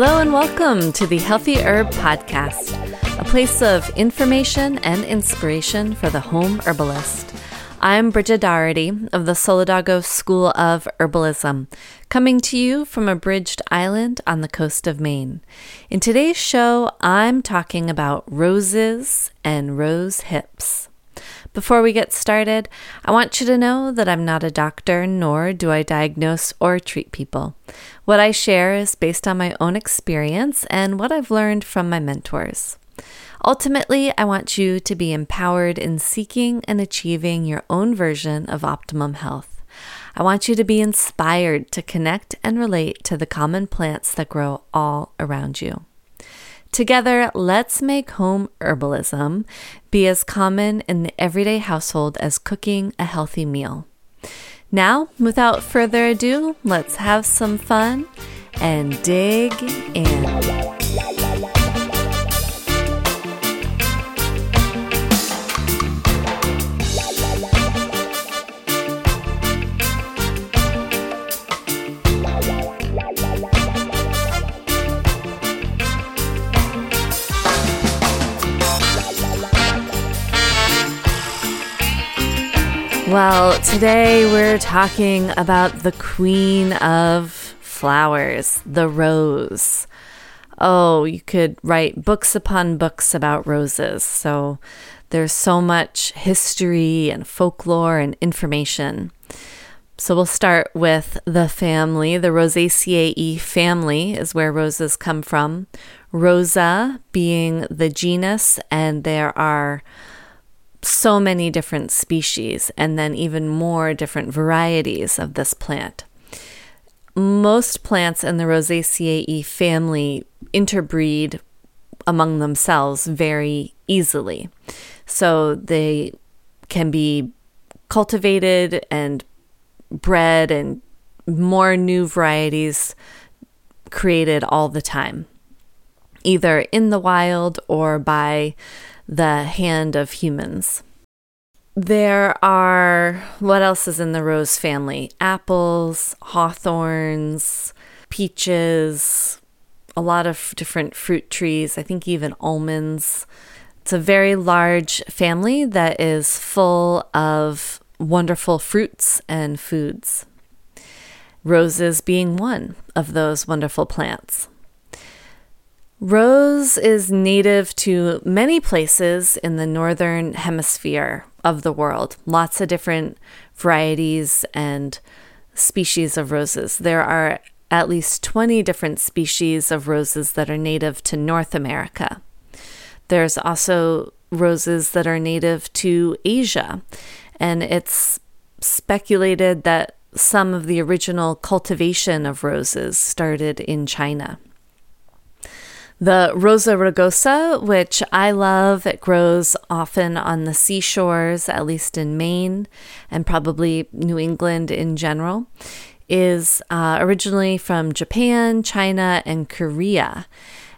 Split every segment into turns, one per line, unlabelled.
Hello and welcome to the Healthy Herb Podcast, a place of information and inspiration for the home herbalist. I'm Bridget Doherty of the Solidago School of Herbalism, coming to you from a bridged island on the coast of Maine. In today's show, I'm talking about roses and rose hips. Before we get started, I want you to know that I'm not a doctor, nor do I diagnose or treat people. What I share is based on my own experience and what I've learned from my mentors. Ultimately, I want you to be empowered in seeking and achieving your own version of optimum health. I want you to be inspired to connect and relate to the common plants that grow all around you. Together, let's make home herbalism be as common in the everyday household as cooking a healthy meal. Now, without further ado, let's have some fun and dig in. Well, today we're talking about the queen of flowers, the rose. Oh, you could write books upon books about roses. So there's so much history and folklore and information. So we'll start with the family. The Rosaceae family is where roses come from. Rosa being the genus, and there are so many different species and then even more different varieties of this plant. Most plants in the Rosaceae family interbreed among themselves very easily. So they can be cultivated and bred and more new varieties created all the time, either in the wild or by the hand of humans. There are, what else is in the rose family? Apples, hawthorns, peaches, a lot of different fruit trees, I think even almonds. It's a very large family that is full of wonderful fruits and foods. Roses being one of those wonderful plants. Rose is native to many places in the northern hemisphere of the world. Lots of different varieties and species of roses. There are at least 20 different species of roses that are native to North America. There's also roses that are native to Asia, and it's speculated that some of the original cultivation of roses started in China. The Rosa rugosa, which I love, it grows often on the seashores, at least in Maine and probably New England in general, is uh, originally from Japan, China, and Korea.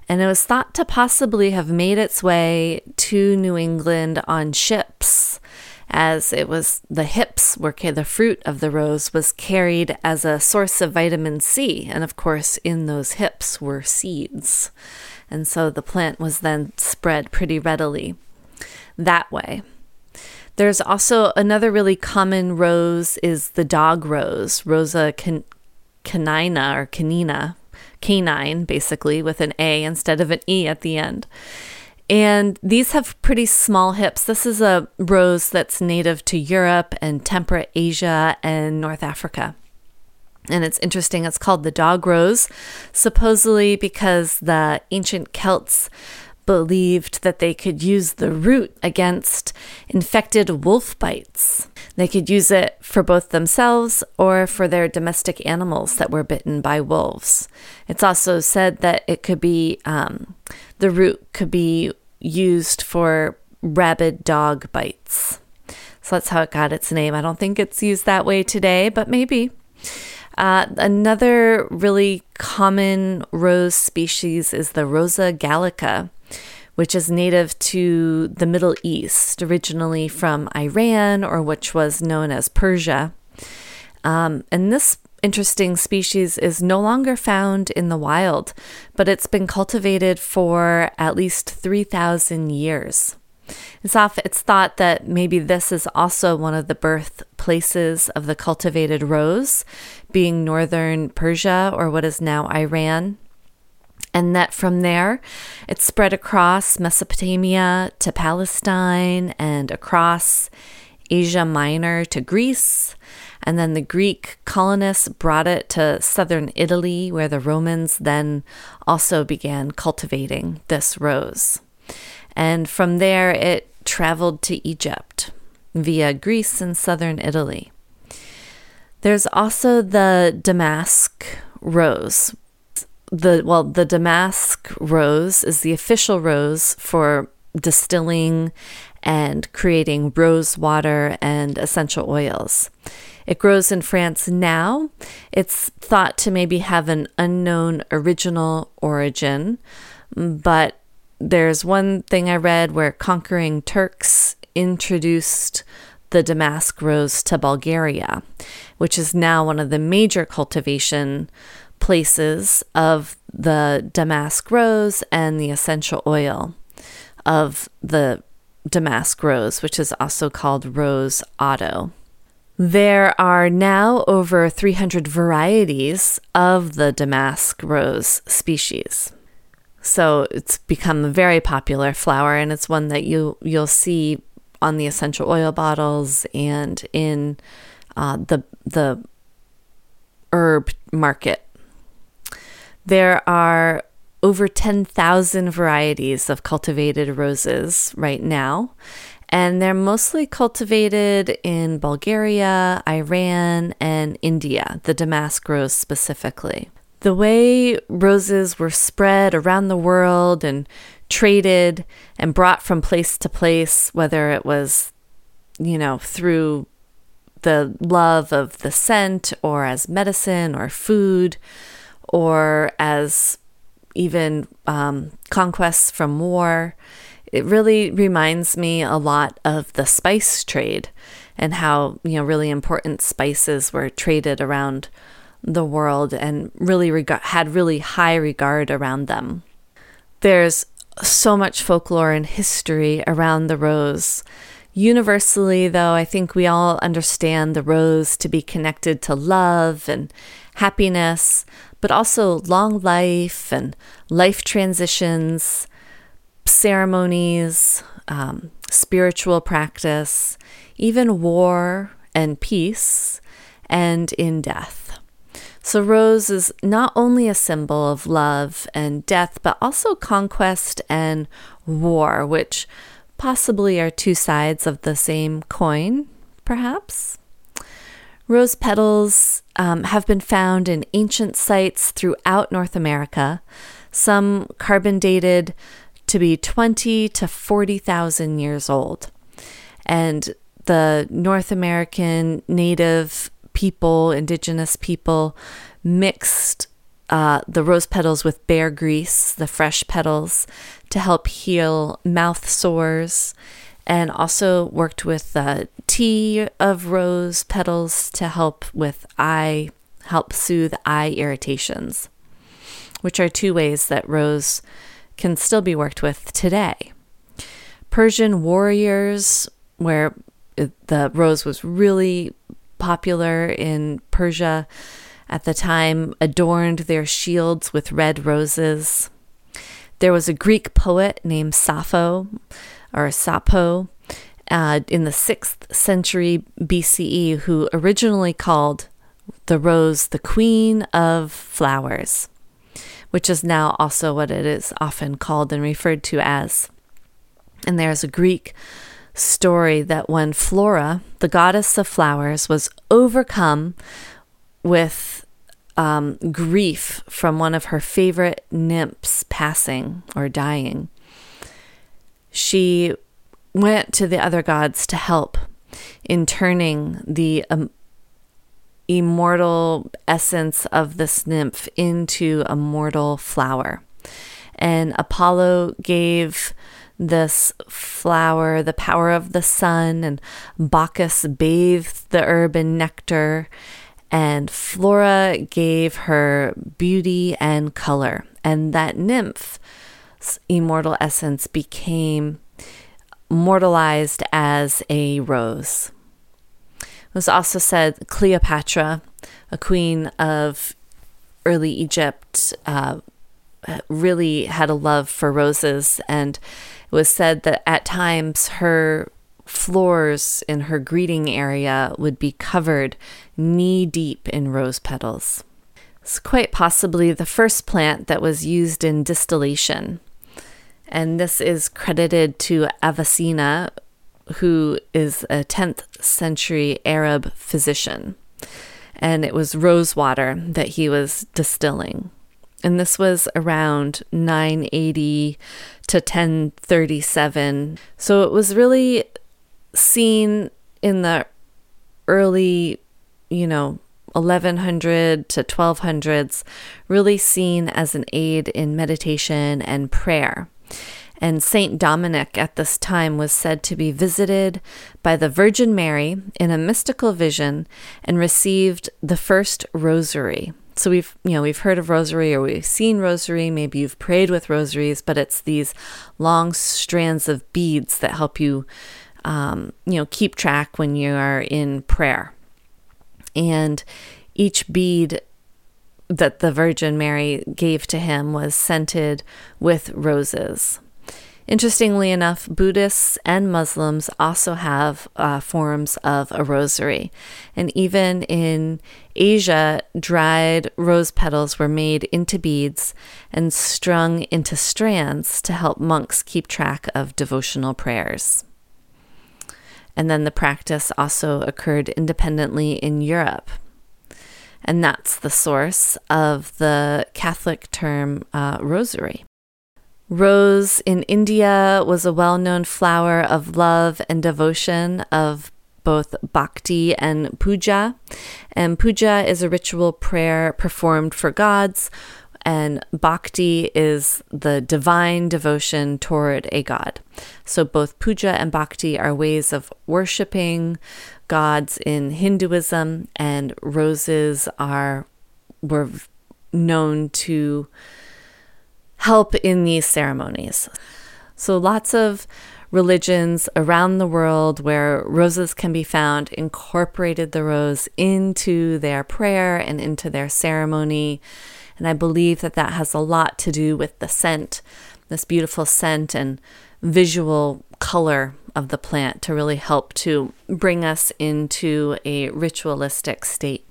And it was thought to possibly have made its way to New England on ships as it was the hips were the fruit of the rose was carried as a source of vitamin C and of course in those hips were seeds and so the plant was then spread pretty readily that way. There's also another really common rose is the dog rose, Rosa can- canina or canina, canine basically with an A instead of an E at the end. And these have pretty small hips. This is a rose that's native to Europe and temperate Asia and North Africa. And it's interesting, it's called the dog rose, supposedly because the ancient Celts believed that they could use the root against infected wolf bites. They could use it for both themselves or for their domestic animals that were bitten by wolves. It's also said that it could be, um, the root could be used for rabid dog bites. So that's how it got its name. I don't think it's used that way today, but maybe. Uh, another really common rose species is the Rosa gallica which is native to the Middle East, originally from Iran, or which was known as Persia. Um, and this interesting species is no longer found in the wild, but it's been cultivated for at least 3,000 years. It's, off, it's thought that maybe this is also one of the birthplaces of the cultivated rose, being northern Persia or what is now Iran and that from there it spread across Mesopotamia to Palestine and across Asia Minor to Greece. And then the Greek colonists brought it to southern Italy, where the Romans then also began cultivating this rose. And from there, it traveled to Egypt via Greece and southern Italy. There's also the damask rose, the well the damask rose is the official rose for distilling and creating rose water and essential oils. It grows in France now. It's thought to maybe have an unknown original origin, but there's one thing I read where conquering Turks introduced the damask rose to Bulgaria, which is now one of the major cultivation places of the damask rose and the essential oil of the damask rose, which is also called rose otto. There are now over 300 varieties of the damask rose species. So it's become a very popular flower and it's one that you you'll see on the essential oil bottles and in uh, the the herb market there are over 10,000 varieties of cultivated roses right now, and they're mostly cultivated in Bulgaria, Iran, and India, the damask rose specifically. The way roses were spread around the world and traded and brought from place to place, whether it was, you know, through the love of the scent or as medicine or food, or as even um, conquests from war. It really reminds me a lot of the spice trade and how, you know, really important spices were traded around the world and really had really high regard around them. There's so much folklore and history around the rose. Universally, though, I think we all understand the rose to be connected to love and happiness, but also long life and life transitions, ceremonies, um, spiritual practice, even war and peace, and in death. So, rose is not only a symbol of love and death, but also conquest and war, which possibly are two sides of the same coin, perhaps. Rose petals um, have been found in ancient sites throughout North America, some carbon dated to be 20 to 40,000 years old. And the North American native people, indigenous people, mixed uh, the rose petals with bear grease, the fresh petals, to help heal mouth sores and also worked with the tea of rose petals to help with eye, help soothe eye irritations, which are two ways that rose can still be worked with today. Persian warriors, where the rose was really popular in Persia at the time, adorned their shields with red roses. There was a Greek poet named Sappho or Sappho uh, in the 6th century BCE who originally called the rose the queen of flowers. which is now also what it is often called and referred to as. And there's a Greek story that when Flora, the goddess of flowers, was overcome with um, grief from one of her favorite nymphs passing or dying, she went to the other gods to help in turning the um, immortal essence of this nymph into a mortal flower. And Apollo gave this flower the power of the sun, and Bacchus bathed the herb in nectar, and Flora gave her beauty and color. And that nymph's immortal essence became mortalized as a rose. It was also said Cleopatra, a queen of early Egypt, uh, Uh, really had a love for roses, and it was said that at times her floors in her greeting area would be covered knee deep in rose petals. It's quite possibly the first plant that was used in distillation. And this is credited to Avicenna, who is a 10th century Arab physician. And it was rose water that he was distilling. And this was around 980 to 1037. So it was really seen in the early, you know, 1100 to 1200s, really seen as an aid in meditation and prayer and Saint Dominic at this time was said to be visited by the Virgin Mary in a mystical vision and received the first rosary. So we've, you know, we've heard of rosary or we've seen rosary, maybe you've prayed with rosaries, but it's these long strands of beads that help you um, you know, keep track when you are in prayer. And each bead that the Virgin Mary gave to him was scented with roses. Interestingly enough, Buddhists and Muslims also have uh, forms of a rosary. And even in Asia, dried rose petals were made into beads and strung into strands to help monks keep track of devotional prayers. And then the practice also occurred independently in Europe. And that's the source of the Catholic term uh, rosary. Rose in India was a well known flower of love and devotion of both bhakti and puja. And puja is a ritual prayer performed for gods, and bhakti is the divine devotion toward a god. So both puja and bhakti are ways of worshiping gods in Hinduism, and roses are were known to help in these ceremonies. So, lots of religions around the world where roses can be found incorporated the rose into their prayer and into their ceremony. And I believe that that has a lot to do with the scent, this beautiful scent and visual color of the plant to really help to bring us into a ritualistic state.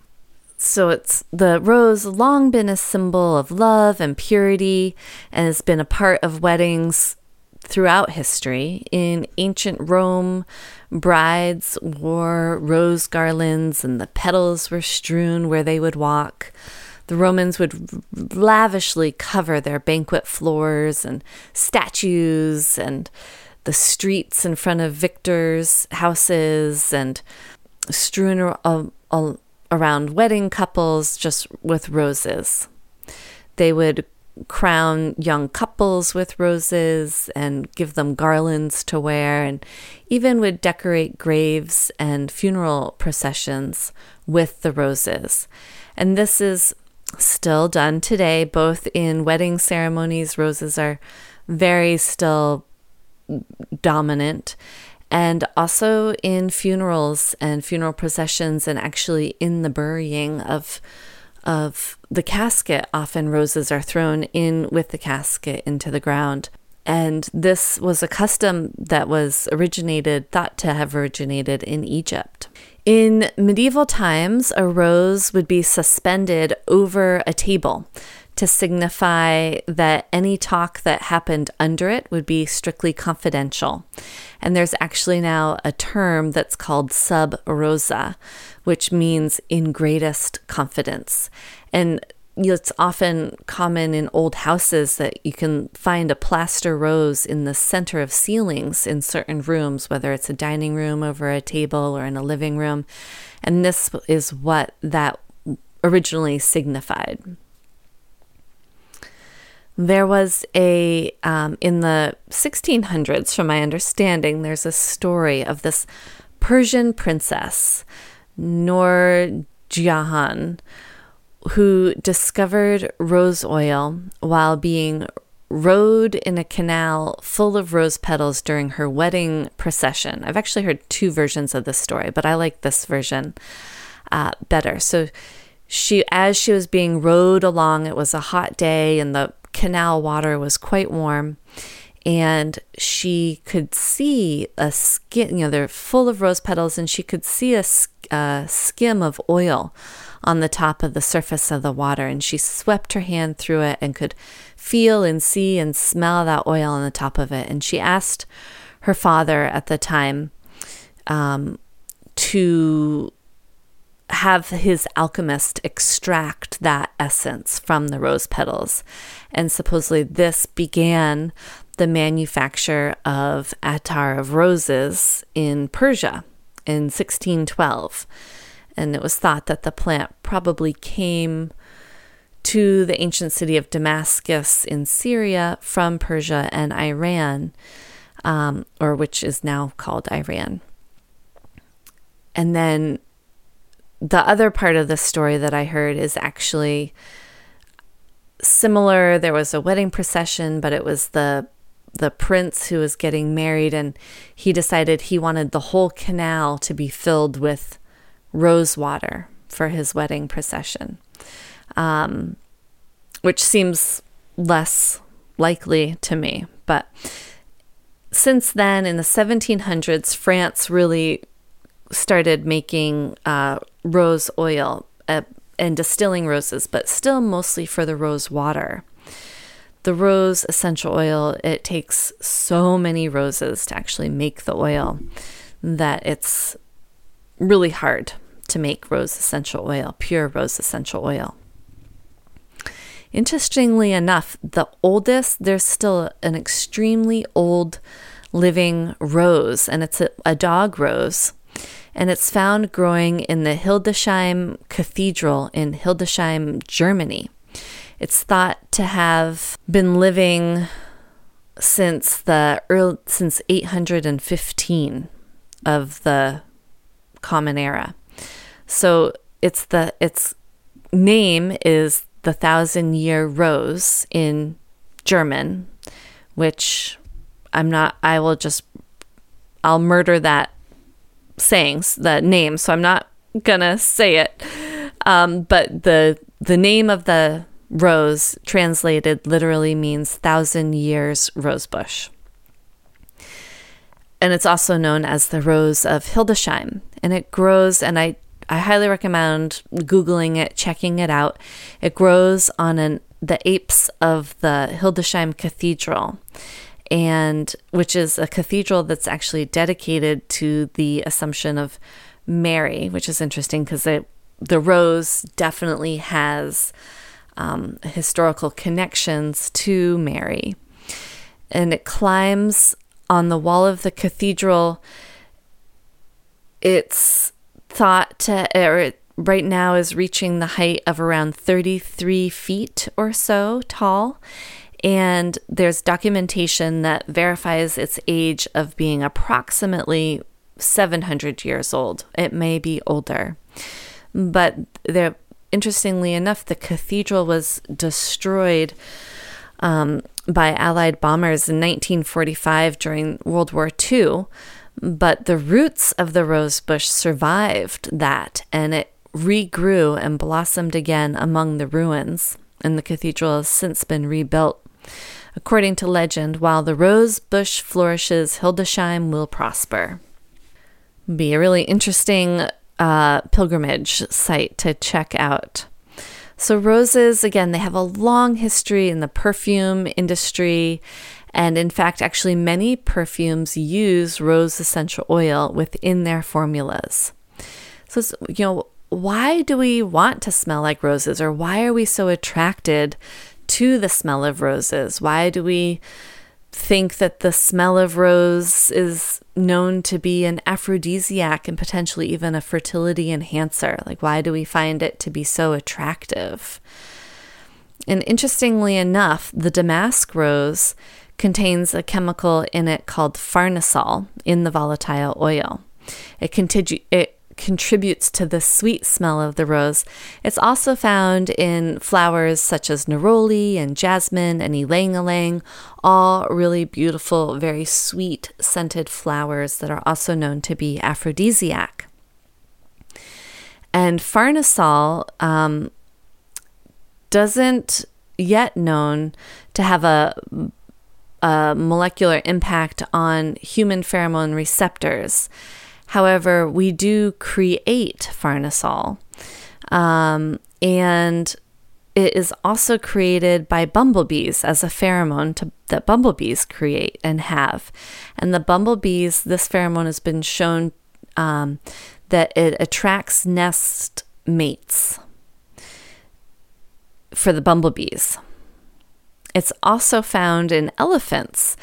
So it's the rose long been a symbol of love and purity and has been a part of weddings throughout history. In ancient Rome, brides wore rose garlands and the petals were strewn where they would walk. The Romans would lavishly cover their banquet floors and statues and the streets in front of victors' houses and strewn around wedding couples just with roses. They would crown young couples with roses and give them garlands to wear, and even would decorate graves and funeral processions with the roses. And this is still done today, both in wedding ceremonies, roses are very still dominant and also in funerals and funeral processions and actually in the burying of of the casket often roses are thrown in with the casket into the ground. And this was a custom that was originated thought to have originated in Egypt. In medieval times a rose would be suspended over a table to signify that any talk that happened under it would be strictly confidential. And there's actually now a term that's called sub rosa, which means in greatest confidence. And it's often common in old houses that you can find a plaster rose in the center of ceilings in certain rooms, whether it's a dining room over a table or in a living room. And this is what that originally signified. There was a, um, in the 1600s, from my understanding, there's a story of this Persian princess, Noor Jahan, who discovered rose oil while being rowed in a canal full of rose petals during her wedding procession. I've actually heard two versions of this story, but I like this version uh, better. So she, as she was being rowed along, it was a hot day and the canal water was quite warm. And she could see a skin, you know, they're full of rose petals, and she could see a, a skim of oil on the top of the surface of the water. And she swept her hand through it and could feel and see and smell that oil on the top of it. And she asked her father at the time um, to have his alchemist extract that essence from the rose petals. And supposedly this began the manufacture of attar of roses in Persia in 1612 and it was thought that the plant probably came to the ancient city of Damascus in Syria from Persia and Iran, um, or which is now called Iran. And then the other part of the story that I heard is actually similar. There was a wedding procession, but it was the the prince who was getting married, and he decided he wanted the whole canal to be filled with rose water for his wedding procession, um, which seems less likely to me. But since then, in the 1700s, France really started making uh, rose oil uh, and distilling roses, but still mostly for the rose water. The rose essential oil, it takes so many roses to actually make the oil that it's really hard to make rose essential oil, pure rose essential oil. Interestingly enough, the oldest, there's still an extremely old living rose, and it's a, a dog rose. And it's found growing in the Hildesheim Cathedral in Hildesheim, Germany. It's thought to have been living since the early, since 815 of the Common Era. So it's the its name is the Thousand Year Rose in German, which I'm not. I will just I'll murder that sayings the name, so I'm not gonna say it. Um, but the the name of the rose translated literally means thousand years rosebush and it's also known as the rose of Hildesheim. And it grows, and I, I highly recommend Googling it, checking it out. It grows on an, the apse of the Hildesheim Cathedral, and which is a cathedral that's actually dedicated to the Assumption of Mary, which is interesting because the rose definitely has um, historical connections to Mary. And it climbs on the wall of the cathedral. It's thought to, or right now is reaching the height of around 33 feet or so tall. And there's documentation that verifies its age of being approximately 700 years old. It may be older. But there, interestingly enough, the cathedral was destroyed um, by Allied bombers in 1945 during World War II. But the roots of the rosebush survived that and it regrew and blossomed again among the ruins. And the cathedral has since been rebuilt. According to legend, while the rose bush flourishes, Hildesheim will prosper. Be a really interesting uh, pilgrimage site to check out. So, roses, again, they have a long history in the perfume industry. And in fact, actually, many perfumes use rose essential oil within their formulas. So, you know, why do we want to smell like roses or why are we so attracted to the smell of roses? Why do we think that the smell of rose is known to be an aphrodisiac and potentially even a fertility enhancer? Like, why do we find it to be so attractive? And interestingly enough, the damask rose contains a chemical in it called farnesol in the volatile oil. It, continu- it contributes to the sweet smell of the rose. It's also found in flowers such as neroli and jasmine and ylang ylang, all really beautiful, very sweet scented flowers that are also known to be aphrodisiac. And farnesol um, doesn't yet known to have a, a molecular impact on human pheromone receptors. However, we do create farnesol. Um, and it is also created by bumblebees as a pheromone to, that bumblebees create and have. And the bumblebees, this pheromone has been shown um, that it attracts nest mates for the bumblebees. It's also found in elephants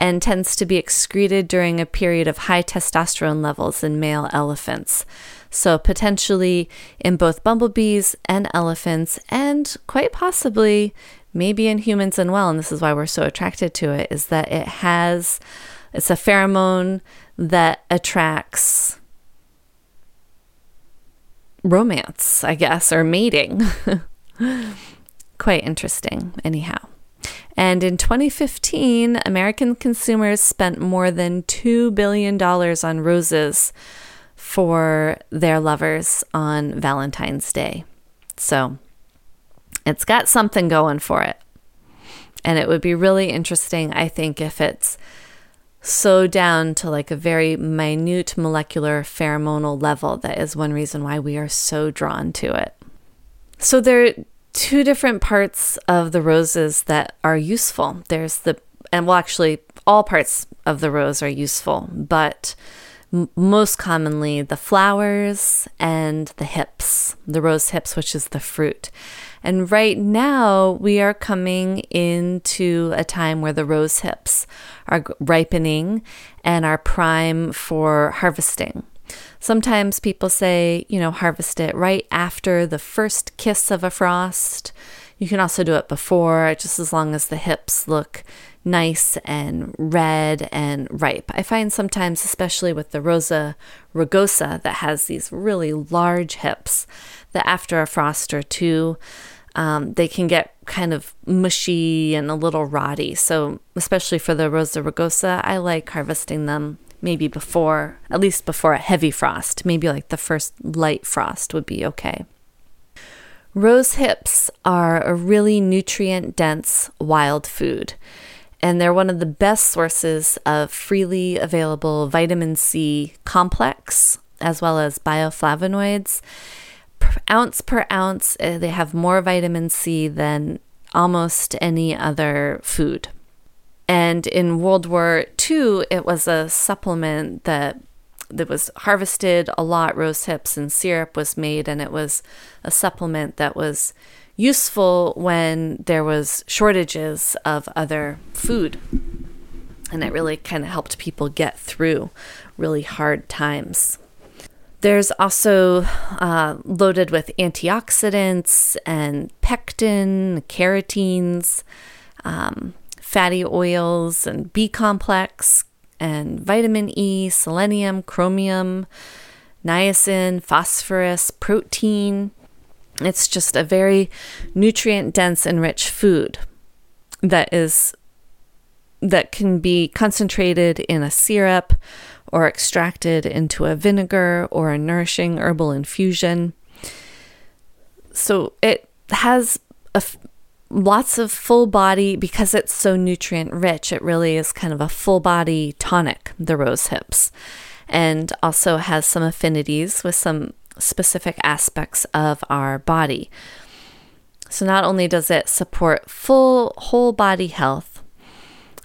and tends to be excreted during a period of high testosterone levels in male elephants. So, potentially in both bumblebees and elephants, and quite possibly maybe in humans as well. And this is why we're so attracted to it is that it has, it's a pheromone that attracts romance, I guess, or mating. quite interesting, anyhow. And in 2015, American consumers spent more than $2 billion on roses for their lovers on Valentine's Day. So it's got something going for it. And it would be really interesting, I think, if it's so down to like a very minute molecular pheromonal level. That is one reason why we are so drawn to it. So there two different parts of the roses that are useful. There's the, and well, actually, all parts of the rose are useful, but most commonly the flowers and the hips, the rose hips, which is the fruit. And right now, we are coming into a time where the rose hips are ripening and are prime for harvesting. Sometimes people say, you know, harvest it right after the first kiss of a frost. You can also do it before, just as long as the hips look nice and red and ripe. I find sometimes, especially with the Rosa rugosa that has these really large hips, that after a frost or two, um, they can get kind of mushy and a little rotty. So, especially for the Rosa rugosa, I like harvesting them maybe before, at least before a heavy frost. Maybe like the first light frost would be okay. Rose hips are a really nutrient dense wild food, and they're one of the best sources of freely available vitamin C complex as well as bioflavonoids. Per ounce per ounce, uh, they have more vitamin C than almost any other food. And in World War II, it was a supplement that that was harvested a lot. Rose hips and syrup was made, and it was a supplement that was useful when there was shortages of other food. And it really kind of helped people get through really hard times. There's also uh, loaded with antioxidants and pectin, carotenes. Um, fatty oils and B complex and vitamin E, selenium, chromium, niacin, phosphorus, protein. It's just a very nutrient dense and rich food that is that can be concentrated in a syrup or extracted into a vinegar or a nourishing herbal infusion. So it has a lots of full body because it's so nutrient rich. It really is kind of a full body tonic, the rose hips, and also has some affinities with some specific aspects of our body. So, not only does it support full whole body health,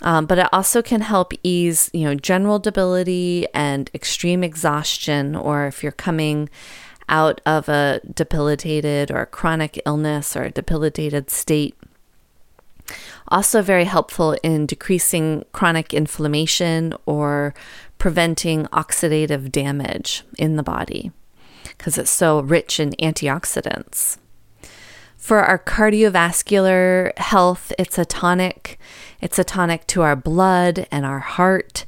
um, but it also can help ease, you know, general debility and extreme exhaustion, or if you're coming out of a debilitated or a chronic illness or a debilitated state. Also, very helpful in decreasing chronic inflammation or preventing oxidative damage in the body because it's so rich in antioxidants. For our cardiovascular health, it's a tonic. It's a tonic to our blood and our heart.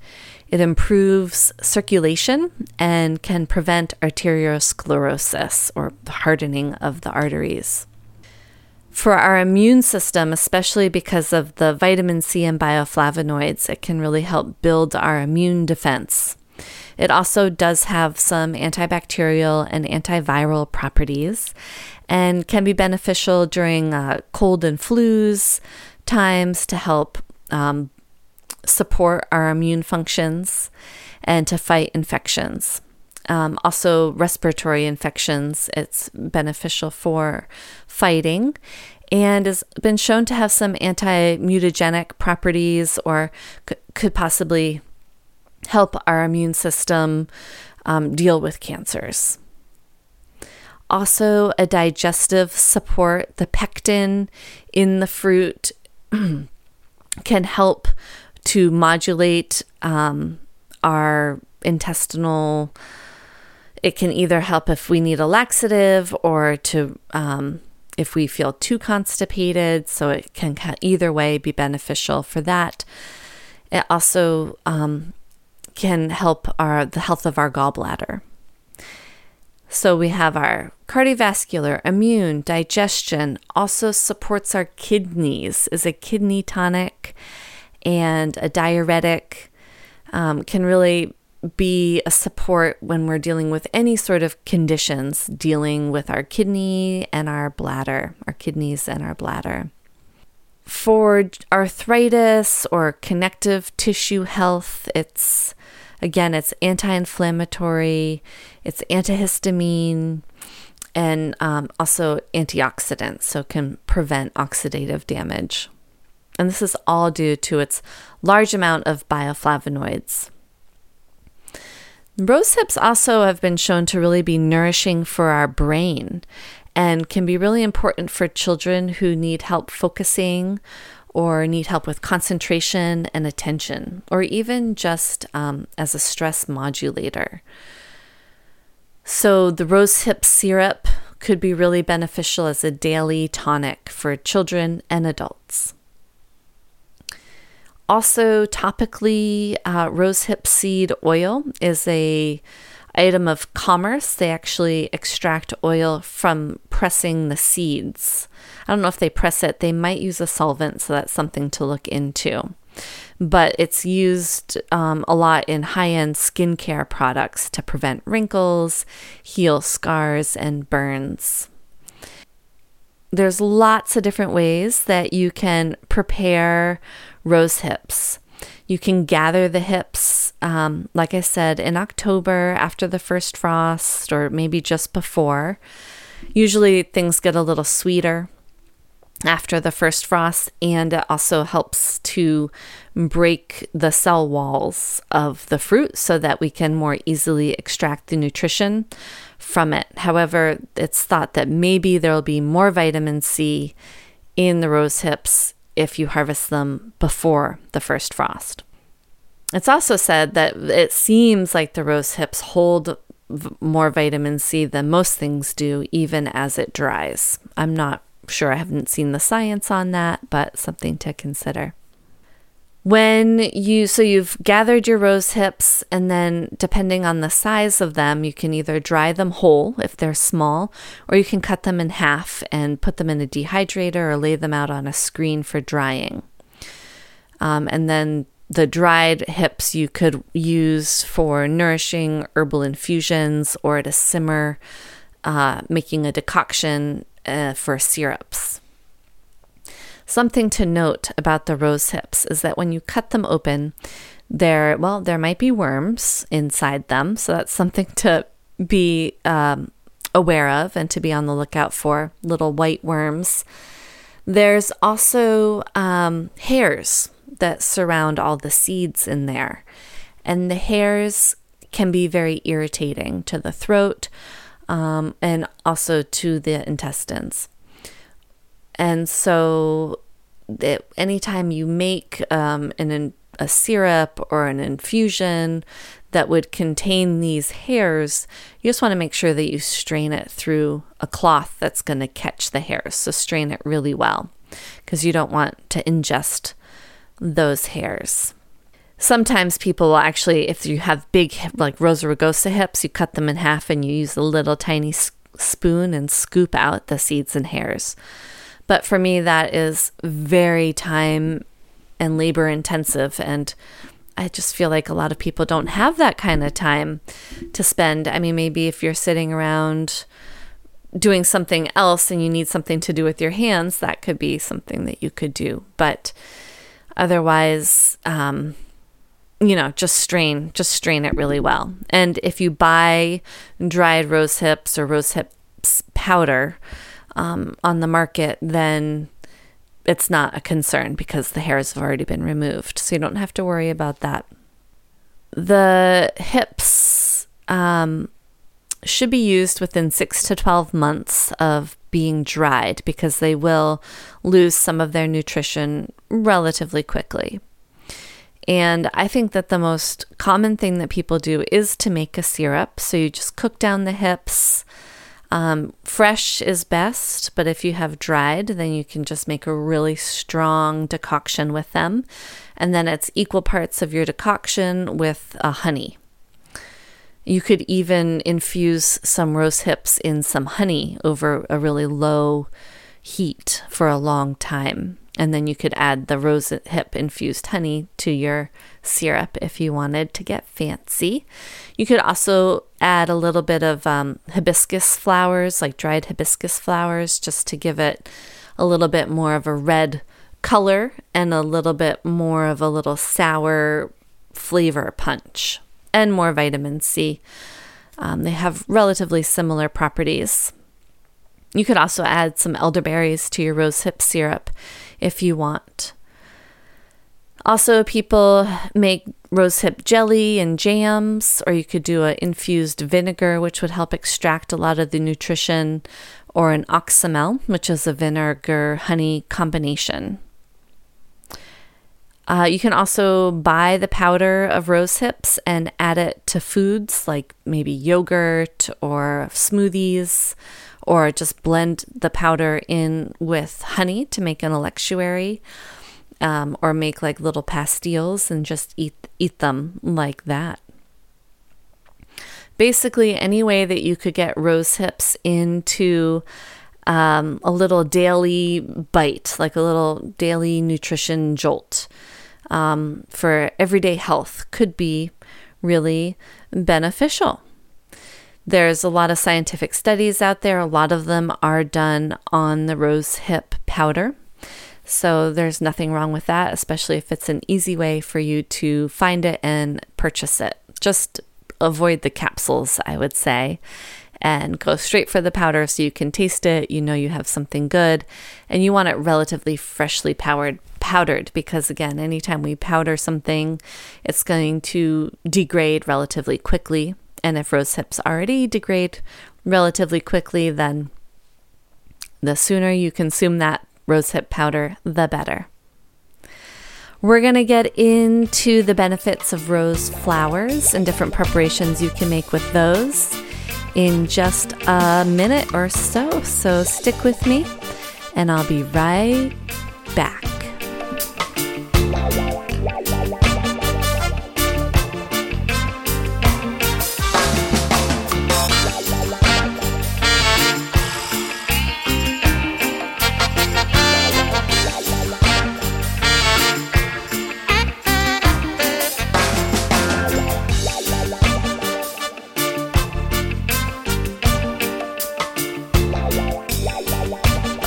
It improves circulation and can prevent arteriosclerosis or hardening of the arteries. For our immune system, especially because of the vitamin C and bioflavonoids, it can really help build our immune defense. It also does have some antibacterial and antiviral properties and can be beneficial during uh, cold and flus times to help um, support our immune functions and to fight infections. Um, also, respiratory infections, it's beneficial for fighting and has been shown to have some anti mutagenic properties or c- could possibly help our immune system um, deal with cancers. Also, a digestive support, the pectin in the fruit can help to modulate um, our intestinal. It can either help if we need a laxative or to um, if we feel too constipated. So it can either way be beneficial for that. It also um, can help our the health of our gallbladder. So we have our cardiovascular, immune, digestion, also supports our kidneys, is a kidney tonic and a diuretic, um, can really be a support when we're dealing with any sort of conditions dealing with our kidney and our bladder, our kidneys and our bladder. For arthritis or connective tissue health, it's again, it's anti inflammatory, it's antihistamine, and um, also antioxidants, so can prevent oxidative damage. And this is all due to its large amount of bioflavonoids. Rose hips also have been shown to really be nourishing for our brain and can be really important for children who need help focusing or need help with concentration and attention, or even just um, as a stress modulator. So, the rose hip syrup could be really beneficial as a daily tonic for children and adults. Also, topically, uh, rosehip seed oil is a item of commerce. They actually extract oil from pressing the seeds. I don't know if they press it, they might use a solvent, so that's something to look into. But it's used um, a lot in high end skincare products to prevent wrinkles, heal scars, and burns. There's lots of different ways that you can prepare rose hips. You can gather the hips, um, like I said, in October after the first frost or maybe just before. Usually things get a little sweeter after the first frost, and it also helps to break the cell walls of the fruit so that we can more easily extract the nutrition from it. However, it's thought that maybe there will be more vitamin C in the rose hips if you harvest them before the first frost. It's also said that it seems like the rose hips hold v- more vitamin C than most things do, even as it dries. I'm not sure, I haven't seen the science on that, but something to consider. When you, so you've gathered your rose hips, and then depending on the size of them, you can either dry them whole if they're small, or you can cut them in half and put them in a dehydrator or lay them out on a screen for drying. Um, and then the dried hips you could use for nourishing herbal infusions or to simmer, uh, making a decoction uh, for syrups. Something to note about the rose hips is that when you cut them open, there well there might be worms inside them, so that's something to be um, aware of and to be on the lookout for little white worms. There's also um, hairs that surround all the seeds in there. And the hairs can be very irritating to the throat um, and also to the intestines. And so, that anytime you make um, an, a syrup or an infusion that would contain these hairs, you just want to make sure that you strain it through a cloth that's going to catch the hairs. So, strain it really well because you don't want to ingest those hairs. Sometimes people will actually, if you have big, like Rosa rugosa hips, you cut them in half and you use a little tiny spoon and scoop out the seeds and hairs. But for me, that is very time and labor intensive. And I just feel like a lot of people don't have that kind of time to spend. I mean, maybe if you're sitting around doing something else and you need something to do with your hands, that could be something that you could do. But otherwise, um, you know, just strain, just strain it really well. And if you buy dried rose hips or rose hips powder um, on the market, then it's not a concern because the hairs have already been removed. So you don't have to worry about that. The hips um, should be used within six to 12 months of being dried because they will lose some of their nutrition relatively quickly. And I think that the most common thing that people do is to make a syrup. So you just cook down the hips. Um, fresh is best, but if you have dried, then you can just make a really strong decoction with them. And then it's equal parts of your decoction with uh, honey. You could even infuse some rose hips in some honey over a really low heat for a long time. And then you could add the rose hip infused honey to your syrup if you wanted to get fancy. You could also add a little bit of um, hibiscus flowers, like dried hibiscus flowers, just to give it a little bit more of a red color and a little bit more of a little sour flavor punch and more vitamin C. Um, they have relatively similar properties. You could also add some elderberries to your rosehip syrup if you want. Also, people make rosehip jelly and jams, or you could do an infused vinegar, which would help extract a lot of the nutrition, or an oxymel, which is a vinegar honey combination. Uh, you can also buy the powder of rose hips and add it to foods like maybe yogurt or smoothies, or just blend the powder in with honey to make an electuary, um, or make like little pastilles and just eat eat them like that. Basically, any way that you could get rose hips into um, a little daily bite, like a little daily nutrition jolt um, for everyday health could be really beneficial. There's a lot of scientific studies out there. A lot of them are done on the rose hip powder. So there's nothing wrong with that, especially if it's an easy way for you to find it and purchase it. Just avoid the capsules, I would say, and go straight for the powder so you can taste it. You know you have something good, and you want it relatively freshly powered powdered because again, anytime we powder something, it's going to degrade relatively quickly. And if rose hips already degrade relatively quickly, then the sooner you consume that rosehip powder, the better. We're going to get into the benefits of rose flowers and different preparations you can make with those in just a minute or so. So stick with me, and I'll be right back.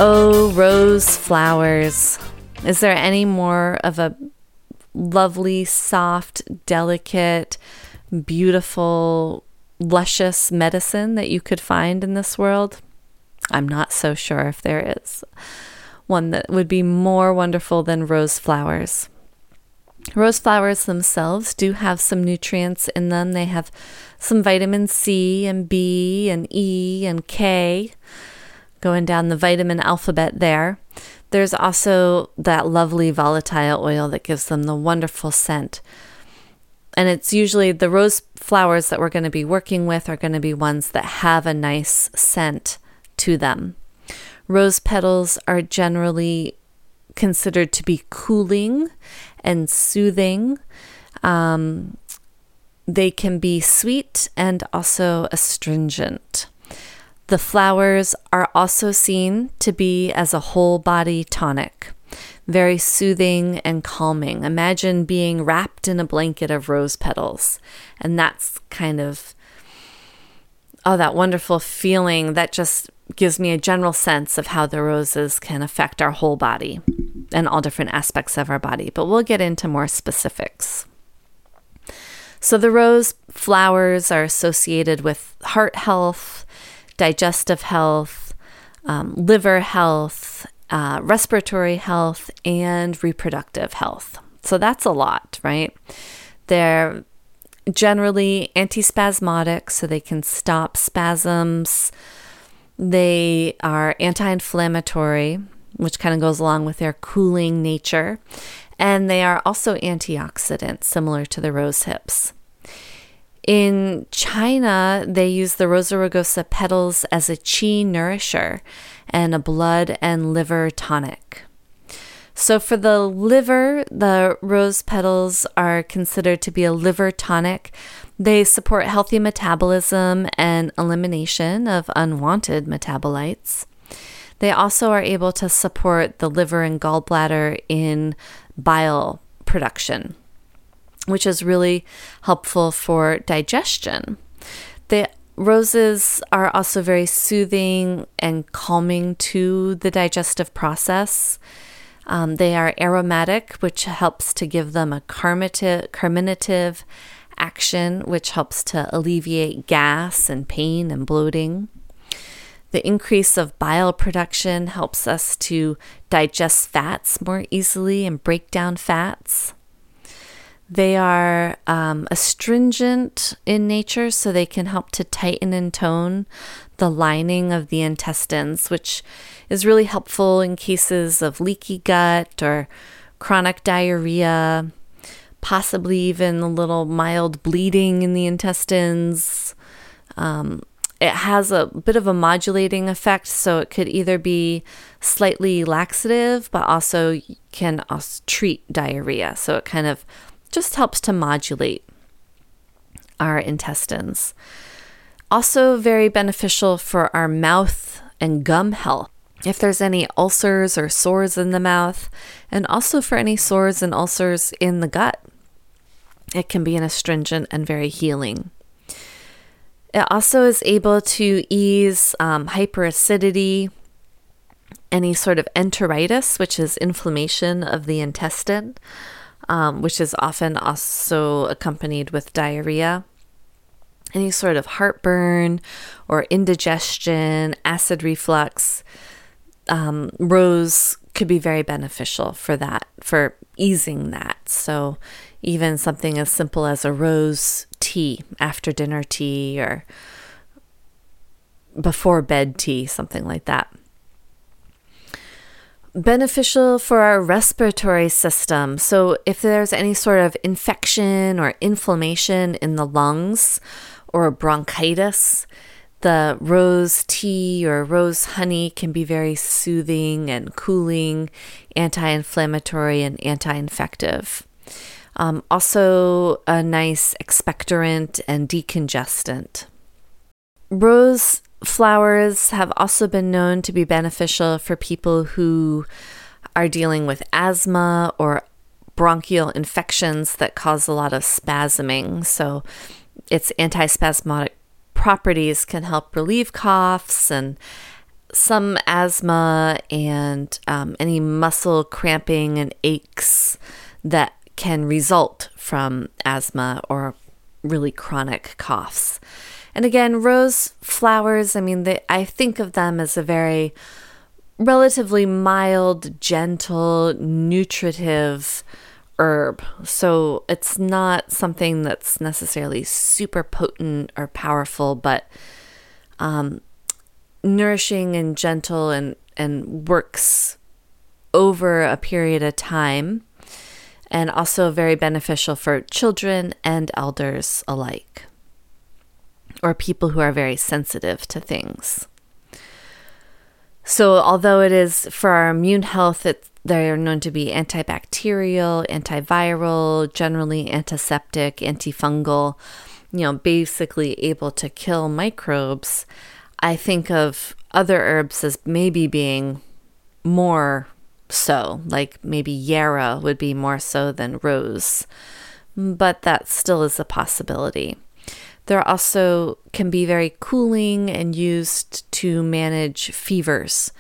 Oh, rose flowers. Is there any more of a lovely, soft, delicate, beautiful luscious medicine that you could find in this world. I'm not so sure if there is one that would be more wonderful than rose flowers. Rose flowers themselves do have some nutrients in them. They have some vitamin C and B and E and K going down the vitamin alphabet there. There's also that lovely volatile oil that gives them the wonderful scent. And it's usually the rose flowers that we're going to be working with are going to be ones that have a nice scent to them. Rose petals are generally considered to be cooling and soothing. Um, they can be sweet and also astringent. The flowers are also seen to be as a whole body tonic, very soothing and calming. Imagine being wrapped in a blanket of rose petals, and that's kind of oh, that wonderful feeling that just gives me a general sense of how the roses can affect our whole body and all different aspects of our body. But we'll get into more specifics. So, the rose flowers are associated with heart health, digestive health, um, liver health, uh, respiratory health, and reproductive health. So, that's a lot, right? They're generally antispasmodic, so they can stop spasms. They are anti inflammatory, which kind of goes along with their cooling nature. And they are also antioxidants, similar to the rose hips. In China, they use the Rosa rugosa petals as a qi nourisher and a blood and liver tonic. So, for the liver, the rose petals are considered to be a liver tonic. They support healthy metabolism and elimination of unwanted metabolites. They also are able to support the liver and gallbladder in bile production, which is really helpful for digestion. The roses are also very soothing and calming to the digestive process. Um, they are aromatic, which helps to give them a carminative action, which helps to alleviate gas and pain and bloating. The increase of bile production helps us to digest fats more easily and break down fats. They are um, astringent in nature, so they can help to tighten and tone the lining of the intestines, which is really helpful in cases of leaky gut or chronic diarrhea, possibly even a little mild bleeding in the intestines. Um, it has a bit of a modulating effect, so it could either be slightly laxative, but also can also treat diarrhea. So it kind of just helps to modulate our intestines. Also, very beneficial for our mouth and gum health if there's any ulcers or sores in the mouth, and also for any sores and ulcers in the gut. It can be an astringent and very healing. It also is able to ease um, hyperacidity, any sort of enteritis, which is inflammation of the intestine, um, which is often also accompanied with diarrhea any sort of heartburn or indigestion, acid reflux um, rose could be very beneficial for that, for easing that. So, even something as simple as a rose tea, after dinner tea, or before bed tea, something like that. Beneficial for our respiratory system. So, if there's any sort of infection or inflammation in the lungs or bronchitis, the rose tea or rose honey can be very soothing and cooling, anti inflammatory, and anti infective. Um, also, a nice expectorant and decongestant. Rose flowers have also been known to be beneficial for people who are dealing with asthma or bronchial infections that cause a lot of spasming. So, it's antispasmodic properties can help relieve coughs and some asthma and um, any muscle cramping and aches that can result from asthma or really chronic coughs. And again, rose flowers, I mean, they, I think of them as a very relatively mild, gentle, nutritive herb. So it's not something that's necessarily super potent or powerful, but um, nourishing and gentle and, and works over a period of time and also very beneficial for children and elders alike or people who are very sensitive to things. So, although it is for our immune health, it, they are known to be antibacterial, antiviral, generally antiseptic, antifungal, you know, basically able to kill microbes. I think of other herbs as maybe being more so, like maybe yarrow would be more so than rose, but that still is a possibility. There also can be very cooling and used to manage fevers,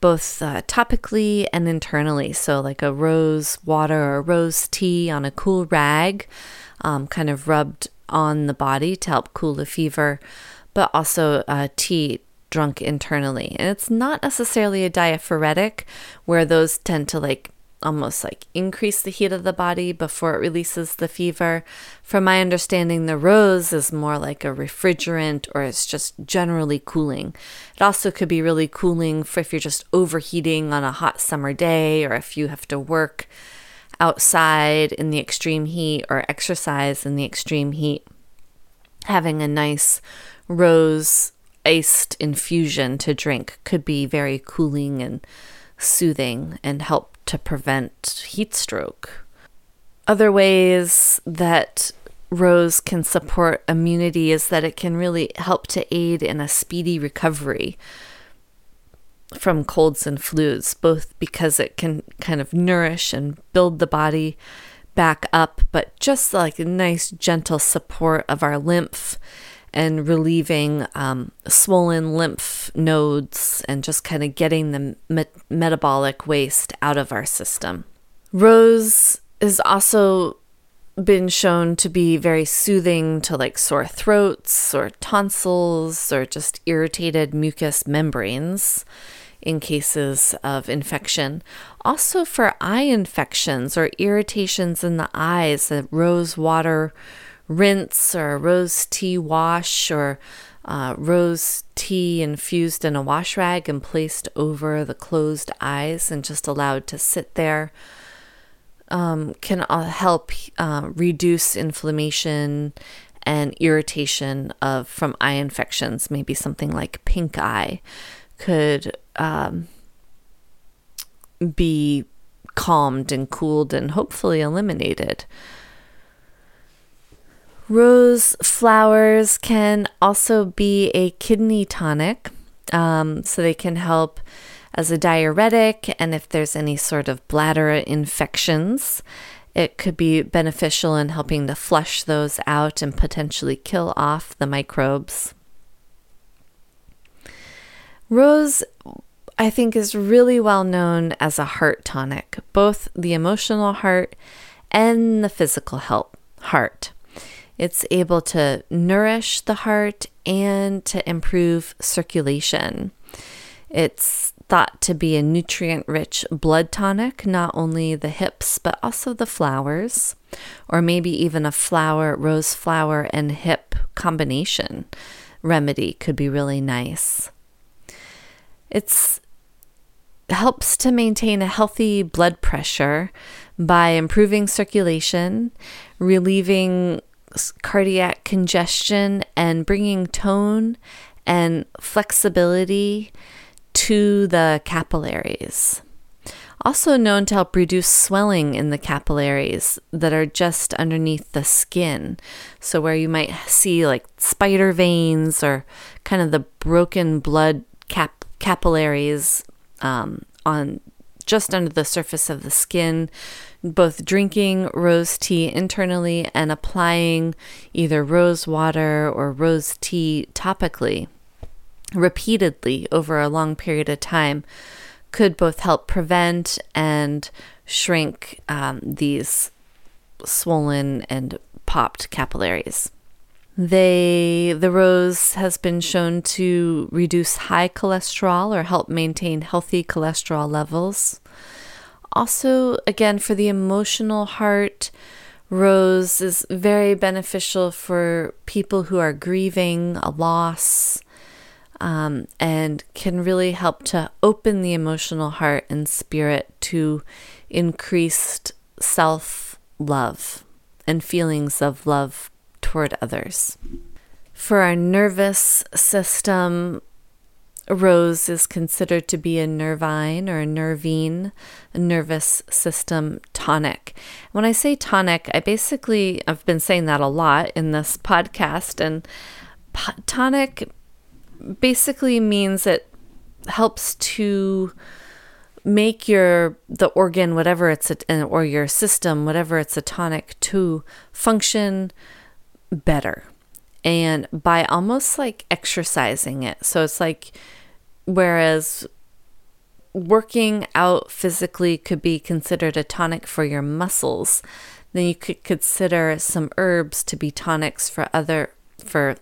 both uh, topically and internally. So, like a rose water or rose tea on a cool rag, um, kind of rubbed on the body to help cool the fever, but also uh, tea drunk internally. And it's not necessarily a diaphoretic, where those tend to like almost like increase the heat of the body before it releases the fever. From my understanding, the rose is more like a refrigerant or it's just generally cooling. It also could be really cooling for if you're just overheating on a hot summer day or if you have to work outside in the extreme heat or exercise in the extreme heat. Having a nice rose iced infusion to drink could be very cooling and soothing and help to prevent heat stroke. Other ways that rose can support immunity is that it can really help to aid in a speedy recovery from colds and flus, both because it can kind of nourish and build the body back up, but just like a nice, gentle support of our lymph and relieving um, swollen lymph nodes and just kind of getting the me- metabolic waste out of our system. Rose has also been shown to be very soothing to like sore throats or tonsils or just irritated mucous membranes in cases of infection. Also for eye infections or irritations in the eyes, rose water rinse or rose tea wash or uh, rose tea infused in a wash rag and placed over the closed eyes and just allowed to sit there um, can uh, help uh, reduce inflammation and irritation of from eye infections. Maybe something like pink eye could um, be calmed and cooled and hopefully eliminated. Rose flowers can also be a kidney tonic, um, so they can help as a diuretic, and if there's any sort of bladder infections, it could be beneficial in helping to flush those out and potentially kill off the microbes. Rose, I think, is really well known as a heart tonic, both the emotional heart and the physical health heart. It's able to nourish the heart and to improve circulation. It's thought to be a nutrient rich blood tonic, not only the hips, but also the flowers, or maybe even a flower, rose flower, and hip combination remedy could be really nice. It's helps to maintain a healthy blood pressure by improving circulation, relieving cardiac congestion and bringing tone and flexibility to the capillaries. Also known to help reduce swelling in the capillaries that are just underneath the skin. So, where you might see like spider veins or kind of the broken blood cap- capillaries um, on just under the surface of the skin both drinking rose tea internally and applying either rose water or rose tea topically repeatedly over a long period of time could both help prevent and shrink um, these swollen and popped capillaries. They the rose has been shown to reduce high cholesterol or help maintain healthy cholesterol levels. Also, again for the emotional heart, rose is very beneficial for people who are grieving a loss. Um, and can really help to open the emotional heart and spirit to increased self love and feelings of love toward others. For our nervous system, rose is considered to be a nervine or a nervine, a nervous system tonic. When I say tonic, I basically, I've been saying that a lot in this podcast, and tonic basically means it helps to make your the organ whatever it's a, or your system whatever it's a tonic to function better and by almost like exercising it so it's like whereas working out physically could be considered a tonic for your muscles then you could consider some herbs to be tonics for other for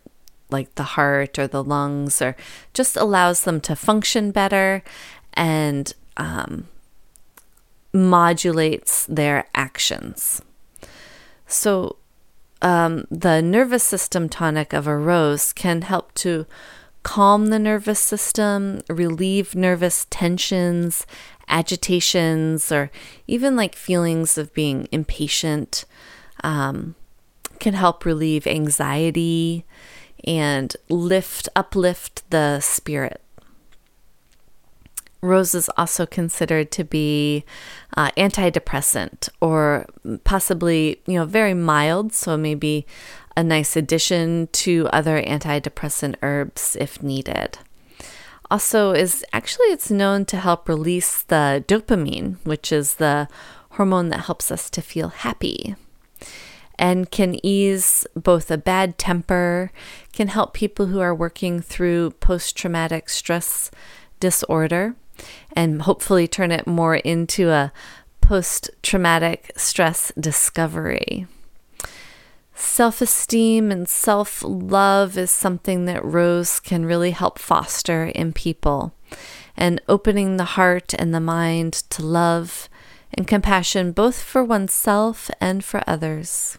like the heart or the lungs or just allows them to function better and um, modulates their actions. So, um, the nervous system tonic of a rose can help to calm the nervous system, relieve nervous tensions, agitations, or even like feelings of being impatient. Um, can help relieve anxiety and lift, uplift the spirit. Rose is also considered to be uh, antidepressant or possibly, you know, very mild. So maybe a nice addition to other antidepressant herbs if needed. Also, is actually it's known to help release the dopamine, which is the hormone that helps us to feel happy and can ease both a bad temper, can help people who are working through post traumatic stress disorder, and hopefully turn it more into a post traumatic stress discovery. Self esteem and self love is something that Rose can really help foster in people, and opening the heart and the mind to love and compassion both for oneself and for others.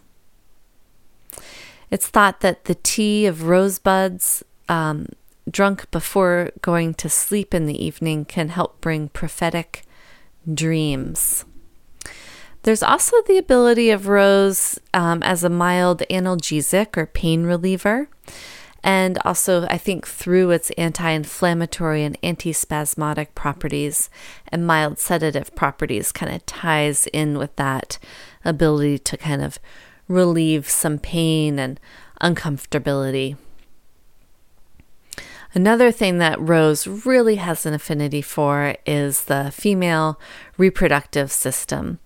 It's thought that the tea of rosebuds, um, drunk before going to sleep in the evening, can help bring prophetic dreams. There's also the ability of rose um, as a mild analgesic or pain reliever. And also, I think through its anti inflammatory and antispasmodic properties and mild sedative properties, kind of ties in with that ability to kind of relieve some pain and uncomfortability. Another thing that Rose really has an affinity for is the female reproductive system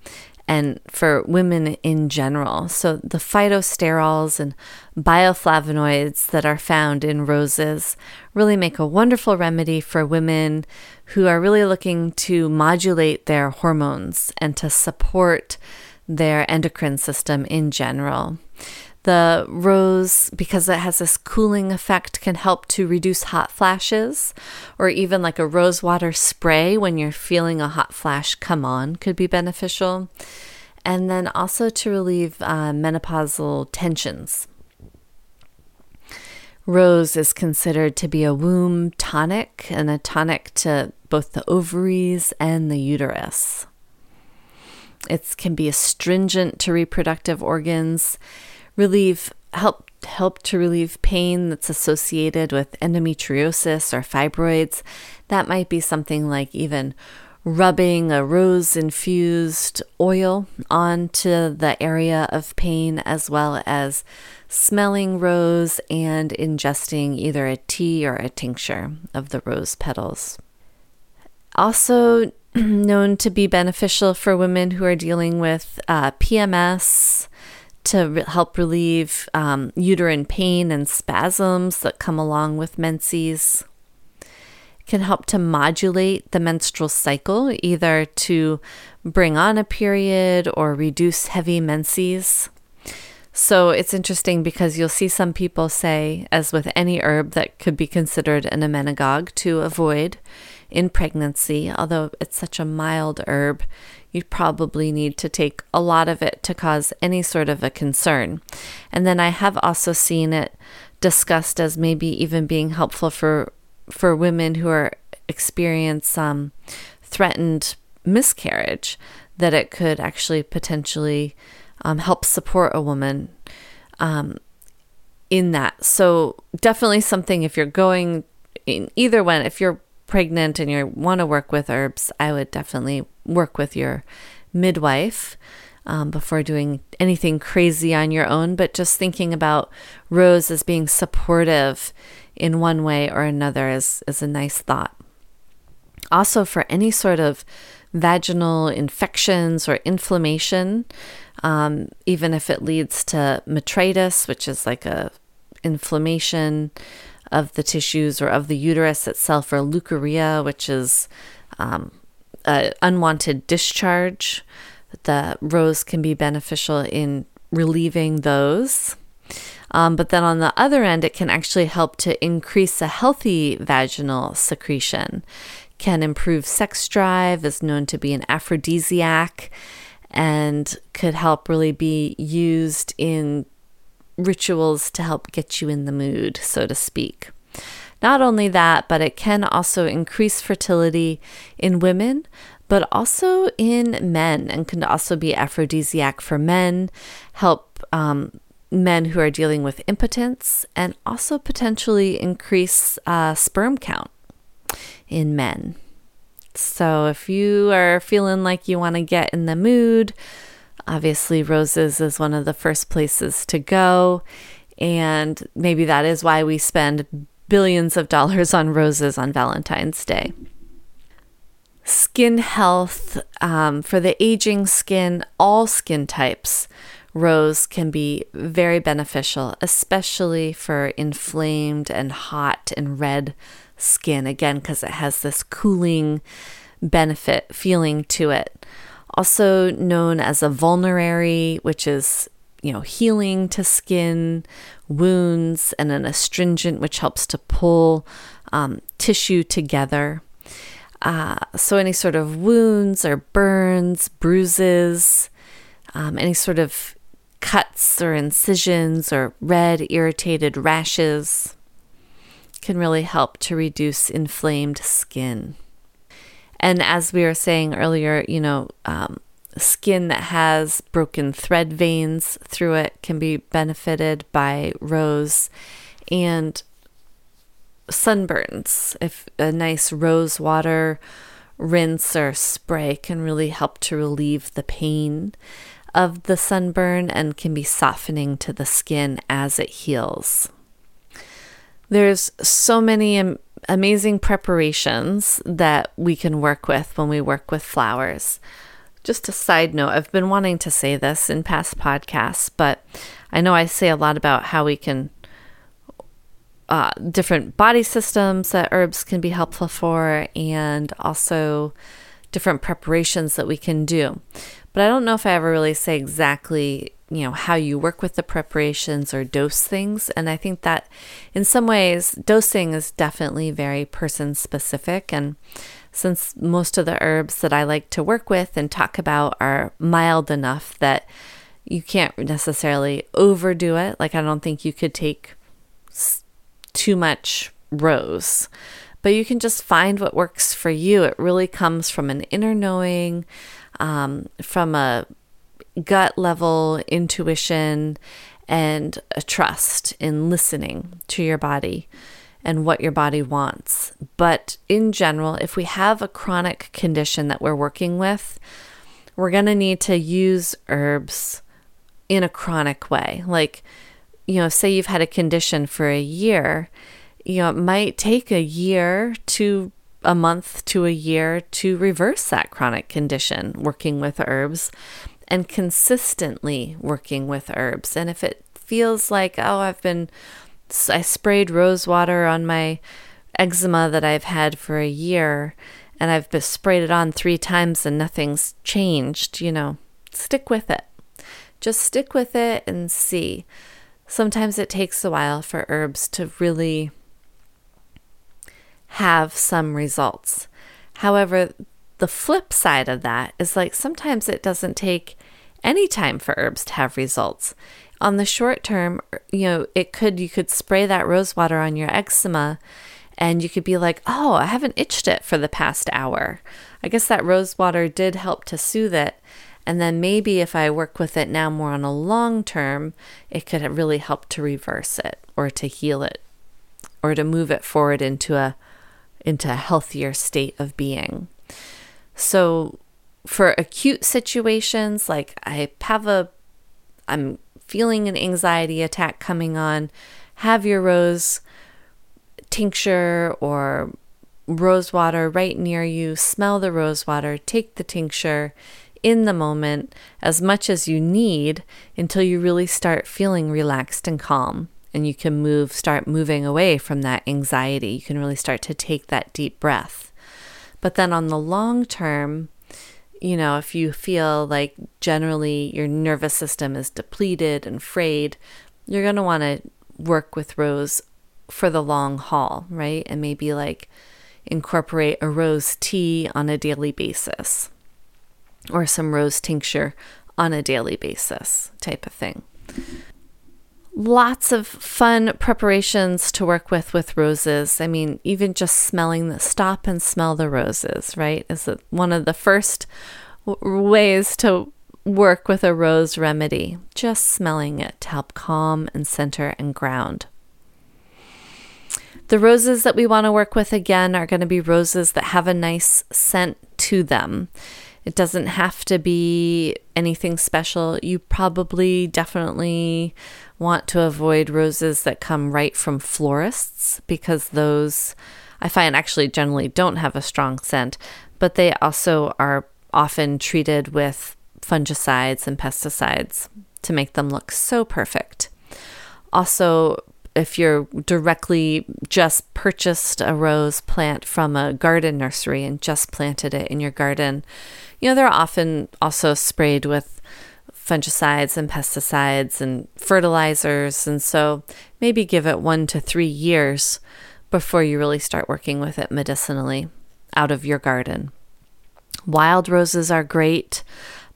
and for women in general. So, the phytosterols and bioflavonoids that are found in roses really make a wonderful remedy for women who are really looking to modulate their hormones and to support their endocrine system in general. The rose, because it has this cooling effect, can help to reduce hot flashes, or even like a rose water spray when you're feeling a hot flash come on could be beneficial. And then also to relieve uh, menopausal tensions. Rose is considered to be a womb tonic and a tonic to both the ovaries and the uterus. It can be astringent to reproductive organs, relieve help help to relieve pain that's associated with endometriosis or fibroids. That might be something like even rubbing a rose infused oil onto the area of pain, as well as smelling rose and ingesting either a tea or a tincture of the rose petals. Also, known to be beneficial for women who are dealing with uh, PMS to re- help relieve um, uterine pain and spasms that come along with menses. Can help to modulate the menstrual cycle, either to bring on a period or reduce heavy menses. So it's interesting because you'll see some people say, as with any herb that could be considered an emmenagogue, to avoid in pregnancy. Although it's such a mild herb, you probably need to take a lot of it to cause any sort of a concern. And then I have also seen it discussed as maybe even being helpful for for women who are experience um, threatened miscarriage that it could actually potentially um, help support a woman um, in that. So definitely something if you're going in either one, if you're pregnant and you want to work with herbs, I would definitely work with your midwife. Um, before doing anything crazy on your own, but just thinking about rose as being supportive in one way or another is, is a nice thought. Also, for any sort of vaginal infections or inflammation, um, even if it leads to metritis, which is like a inflammation of the tissues or of the uterus itself, or leukorrhea, which is um, unwanted discharge. The rose can be beneficial in relieving those. Um, but then on the other end, it can actually help to increase a healthy vaginal secretion can improve sex drive, is known to be an aphrodisiac, and could help really be used in rituals to help get you in the mood, so to speak. Not only that, but it can also increase fertility in women, but also in men, and can also be aphrodisiac for men, help um, men who are dealing with impotence, and also potentially increase uh, sperm count in men. So if you are feeling like you want to get in the mood, obviously roses is one of the first places to go. And maybe that is why we spend billions of dollars on roses on Valentine's Day. Skin health um, for the aging skin, all skin types, rose can be very beneficial, especially for inflamed and hot and red skin again because it has this cooling benefit feeling to it. Also known as a vulnerary, which is you know healing to skin wounds, and an astringent, which helps to pull um, tissue together. Uh, so any sort of wounds or burns, bruises, um, any sort of cuts or incisions or red irritated rashes can really help to reduce inflamed skin. And as we were saying earlier, you know, um, skin that has broken thread veins through it can be benefited by rose and sunburns. If a nice rose water rinse or spray can really help to relieve the pain of the sunburn and can be softening to the skin as it heals. There's so many am- amazing preparations that we can work with when we work with flowers. Just a side note, I've been wanting to say this in past podcasts, but I know I say a lot about how we can uh, different body systems that herbs can be helpful for, and also different preparations that we can do. But I don't know if I ever really say exactly you know how you work with the preparations or dose things. And i think that in some ways dosing is definitely very person specific. And since most of the herbs that i like to work with and talk about are mild enough that you can't necessarily overdo it like i don't think you could take too much rose. But you can just find what works for you. It really comes from an inner knowing um, from a gut level intuition and a trust in listening to your body and what your body wants. But in general, if we have a chronic condition that we're working with, we're going to need to use herbs in a chronic way. Like, you know, say you've had a condition for a year, you know, it might take a year to a month to a year to reverse that chronic condition working with herbs and consistently working with herbs. And if it feels like, oh, I've been, I sprayed rose water on my eczema that I've had for a year and I've sprayed it on three times and nothing's changed, you know, stick with it. Just stick with it and see. Sometimes it takes a while for herbs to really have some results. However, the flip side of that is like sometimes it doesn't take any time for herbs to have results. On the short term, you know, it could you could spray that rose water on your eczema and you could be like, "Oh, I haven't itched it for the past hour." I guess that rose water did help to soothe it. And then maybe if I work with it now more on a long term, it could really help to reverse it or to heal it or to move it forward into a into a healthier state of being. So for acute situations like I have a I'm feeling an anxiety attack coming on, have your rose tincture or rose water right near you, smell the rose water, take the tincture in the moment as much as you need until you really start feeling relaxed and calm and you can move start moving away from that anxiety. You can really start to take that deep breath. But then on the long term, you know, if you feel like generally your nervous system is depleted and frayed, you're going to want to work with Rose for the long haul, right? And maybe like incorporate a rose tea on a daily basis or some rose tincture on a daily basis type of thing lots of fun preparations to work with with roses. I mean, even just smelling the stop and smell the roses, right? Is one of the first w- ways to work with a rose remedy, just smelling it to help calm and center and ground. The roses that we want to work with again are going to be roses that have a nice scent to them. It doesn't have to be anything special. You probably definitely want to avoid roses that come right from florists because those I find actually generally don't have a strong scent, but they also are often treated with fungicides and pesticides to make them look so perfect. Also, if you're directly just purchased a rose plant from a garden nursery and just planted it in your garden, you know, they're often also sprayed with fungicides and pesticides and fertilizers. And so maybe give it one to three years before you really start working with it medicinally out of your garden. Wild roses are great.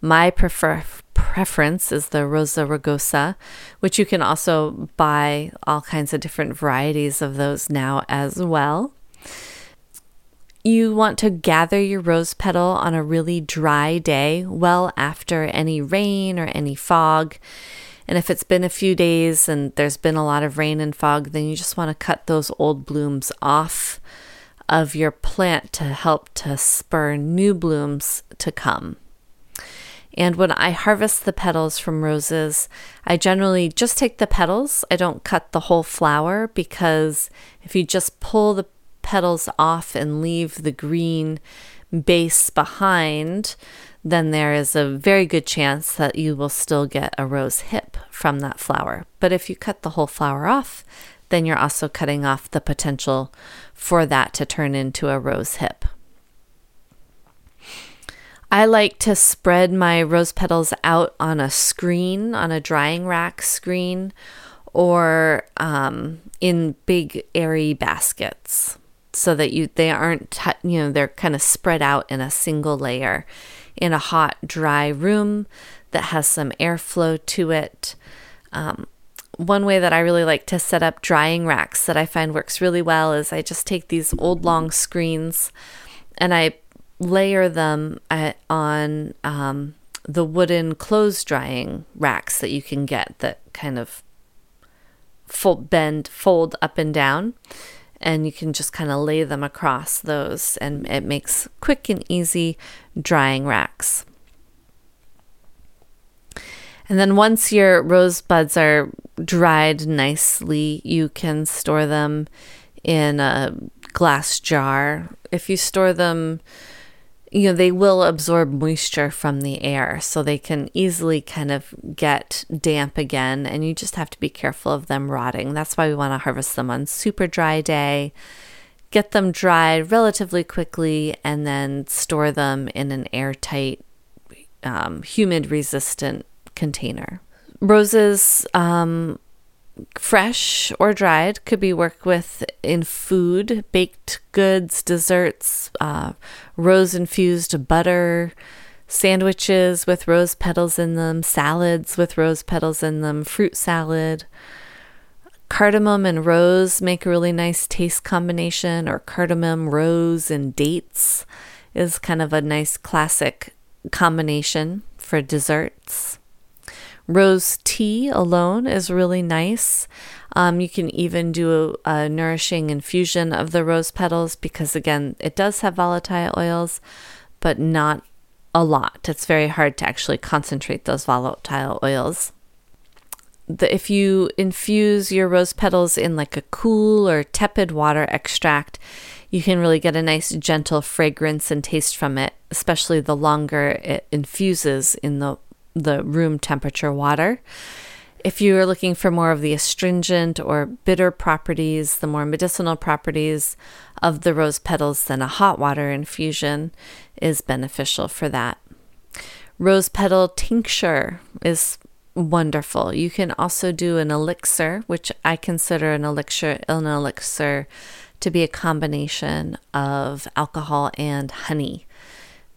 My prefer- preference is the Rosa rugosa, which you can also buy all kinds of different varieties of those now as well. You want to gather your rose petal on a really dry day, well after any rain or any fog. And if it's been a few days and there's been a lot of rain and fog, then you just want to cut those old blooms off of your plant to help to spur new blooms to come. And when I harvest the petals from roses, I generally just take the petals. I don't cut the whole flower because if you just pull the petals off and leave the green base behind, then there is a very good chance that you will still get a rose hip from that flower. But if you cut the whole flower off, then you're also cutting off the potential for that to turn into a rose hip. I like to spread my rose petals out on a screen, on a drying rack screen, or um, in big airy baskets so that you they aren't you know they're kind of spread out in a single layer. In a hot dry room that has some airflow to it um, one way that I really like to set up drying racks that I find works really well is I just take these old long screens and I layer them at, on um, the wooden clothes drying racks that you can get that kind of fold, bend, fold up and down. And you can just kind of lay them across those, and it makes quick and easy drying racks. And then once your rose buds are dried nicely, you can store them in a glass jar. If you store them you know, they will absorb moisture from the air, so they can easily kind of get damp again, and you just have to be careful of them rotting. That's why we want to harvest them on super dry day, get them dried relatively quickly, and then store them in an airtight, um, humid resistant container. Roses, um, fresh or dried, could be worked with in food, baked goods, desserts, uh, rose infused butter, sandwiches with rose petals in them, salads with rose petals in them, fruit salad. Cardamom and rose make a really nice taste combination, or cardamom, rose, and dates is kind of a nice classic combination for desserts. Rose tea alone is really nice. Um, you can even do a, a nourishing infusion of the rose petals because, again, it does have volatile oils, but not a lot. It's very hard to actually concentrate those volatile oils. The, if you infuse your rose petals in like a cool or tepid water extract, you can really get a nice gentle fragrance and taste from it, especially the longer it infuses in the the room temperature water. If you are looking for more of the astringent or bitter properties, the more medicinal properties of the rose petals, then a hot water infusion is beneficial for that. Rose petal tincture is wonderful. You can also do an elixir, which I consider an elixir an elixir to be a combination of alcohol and honey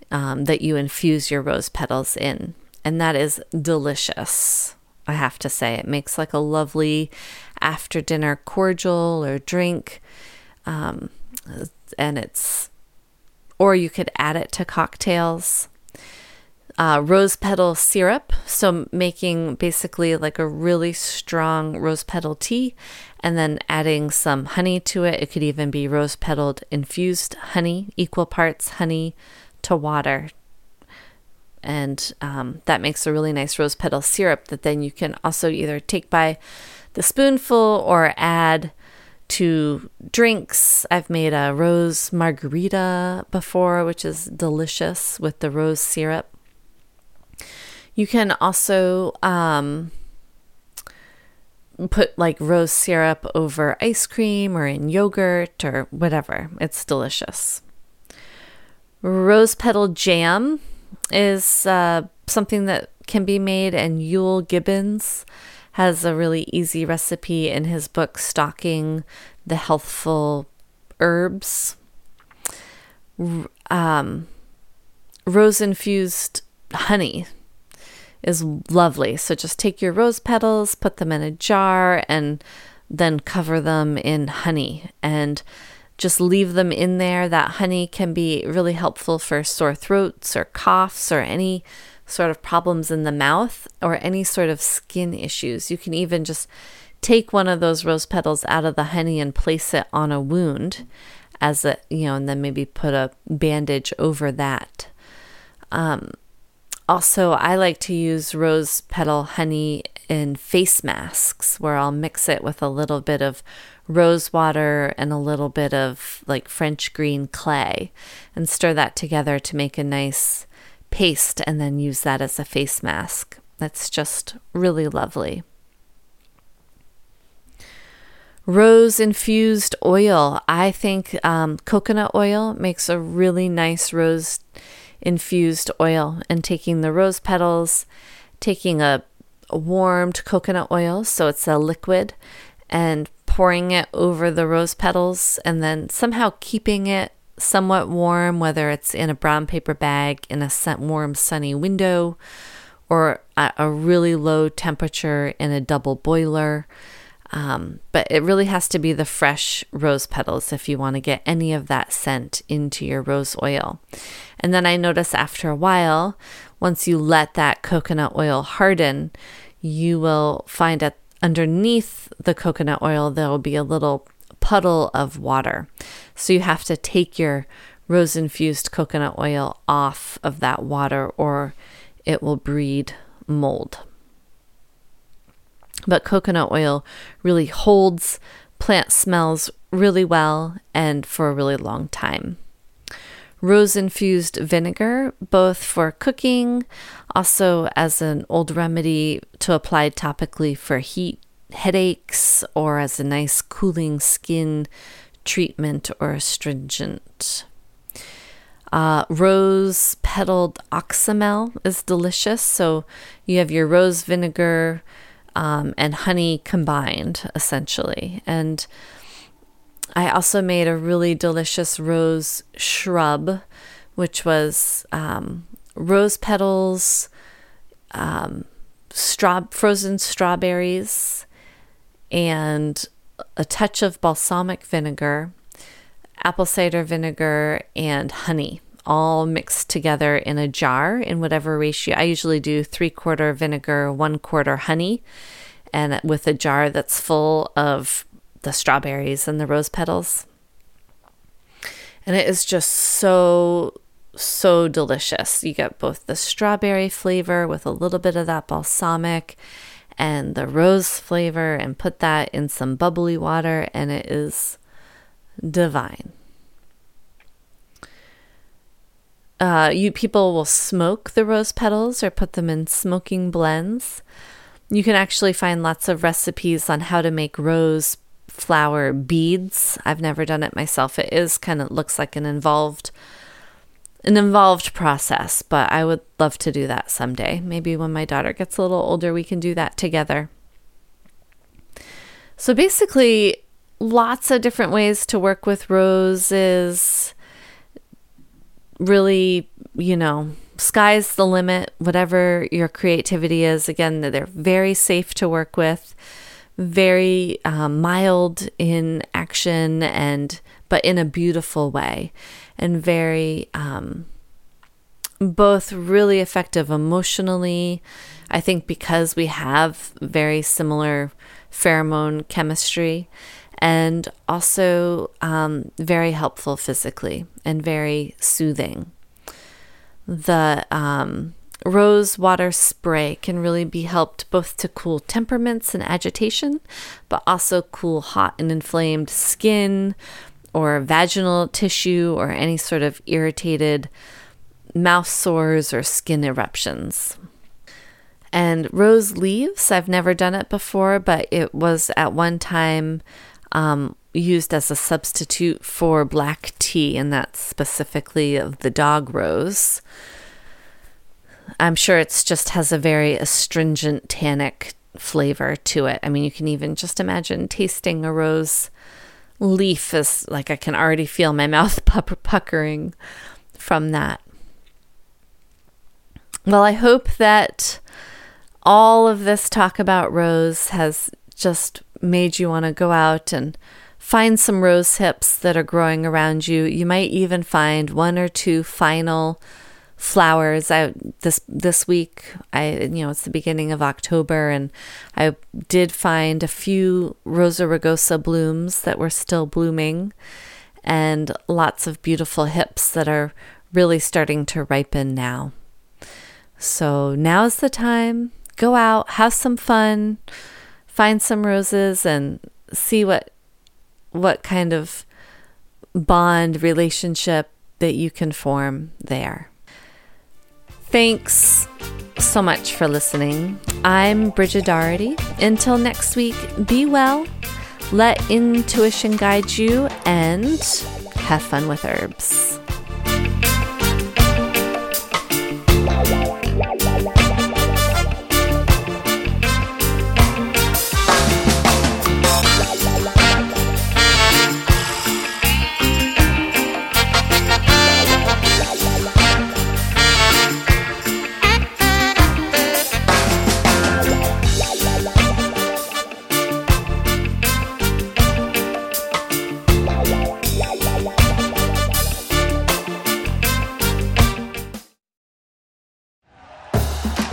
um, that you infuse your rose petals in and that is delicious. I have to say, it makes like a lovely after dinner cordial or drink. Um, and it's, or you could add it to cocktails. Uh, rose petal syrup. So, making basically like a really strong rose petal tea and then adding some honey to it. It could even be rose petaled infused honey, equal parts honey to water and um, that makes a really nice rose petal syrup that then you can also either take by the spoonful or add to drinks. I've made a rose margarita before, which is delicious with the rose syrup. You can also um, put like rose syrup over ice cream or in yogurt or whatever. It's delicious. Rose petal jam is uh, something that can be made, and Euell Gibbons has a really easy recipe in his book, Stalking the Healthful Herbs. Um, rose infused honey is lovely. So just take your rose petals, put them in a jar, and then cover them in honey. And just leave them in there. That honey can be really helpful for sore throats or coughs or any sort of problems in the mouth or any sort of skin issues. You can even just take one of those rose petals out of the honey and place it on a wound as a, you know, and then maybe put a bandage over that. Um, also, I like to use rose petal honey in face masks where I'll mix it with a little bit of rose water and a little bit of like French green clay and stir that together to make a nice paste and then use that as a face mask. That's just really lovely. Rose infused oil. I think um, coconut oil makes a really nice rose infused oil. And taking the rose petals, taking a warmed coconut oil, so it's a liquid, and pouring it over the rose petals and then somehow keeping it somewhat warm, whether it's in a brown paper bag in a warm, sunny window or at a really low temperature in a double boiler. Um, but it really has to be the fresh rose petals if you want to get any of that scent into your rose oil. And then I notice after a while, once you let that coconut oil harden, you will find at underneath the coconut oil, there will be a little puddle of water. So you have to take your rose infused coconut oil off of that water or it will breed mold. But coconut oil really holds plant smells really well and for a really long time. Rose infused vinegar, both for cooking, also as an old remedy to apply topically for heat, headaches, or as a nice cooling skin treatment or astringent. Uh, rose petaled oxymel is delicious. So you have your rose vinegar um, and honey combined, essentially. And I also made a really delicious rose shrub, which was um, rose petals, um, straw frozen strawberries, and a touch of balsamic vinegar, apple cider vinegar, and honey, all mixed together in a jar in whatever ratio. I usually do three quarter vinegar, one quarter honey, and with a jar that's full of the strawberries and the rose petals. And it is just so, so delicious. You get both the strawberry flavor with a little bit of that balsamic and the rose flavor, and put that in some bubbly water, and it is divine. Uh, you people will smoke the rose petals or put them in smoking blends. You can actually find lots of recipes on how to make rose flower beads. I've never done it myself. It is kind of looks like an involved an involved process, but I would love to do that someday. Maybe when my daughter gets a little older, we can do that together. So basically, lots of different ways to work with roses. Really, you know, sky's the limit, whatever your creativity is. Again, they're very safe to work with, very um, mild in action, and but in a beautiful way and very um, both really effective emotionally. I think because we have very similar pheromone chemistry and also um, very helpful physically and very soothing. The um, rose water spray can really be helped both to cool temperaments and agitation, but also cool hot and inflamed skin, or vaginal tissue or any sort of irritated mouth sores or skin eruptions. And rose leaves, I've never done it before, but it was at one time um, used as a substitute for black tea, and that's specifically of the dog rose. I'm sure it's just has a very astringent tannic flavor to it. I mean, you can even just imagine tasting a rose leaf is like I can already feel my mouth puckering from that. Well, I hope that all of this talk about rose has just made you want to go out and find some rose hips that are growing around you. You might even find one or two final flowers. I this this week, I you know it's the beginning of October, and I did find a few Rosa rugosa blooms that were still blooming, and lots of beautiful hips that are really starting to ripen now. So now's the time. Go out, have some fun, find some roses, and see what what kind of bond relationship that you can form there. Thanks so much for listening. I'm Bridget Doherty. Until next week, be well, let intuition guide you, and have fun with herbs.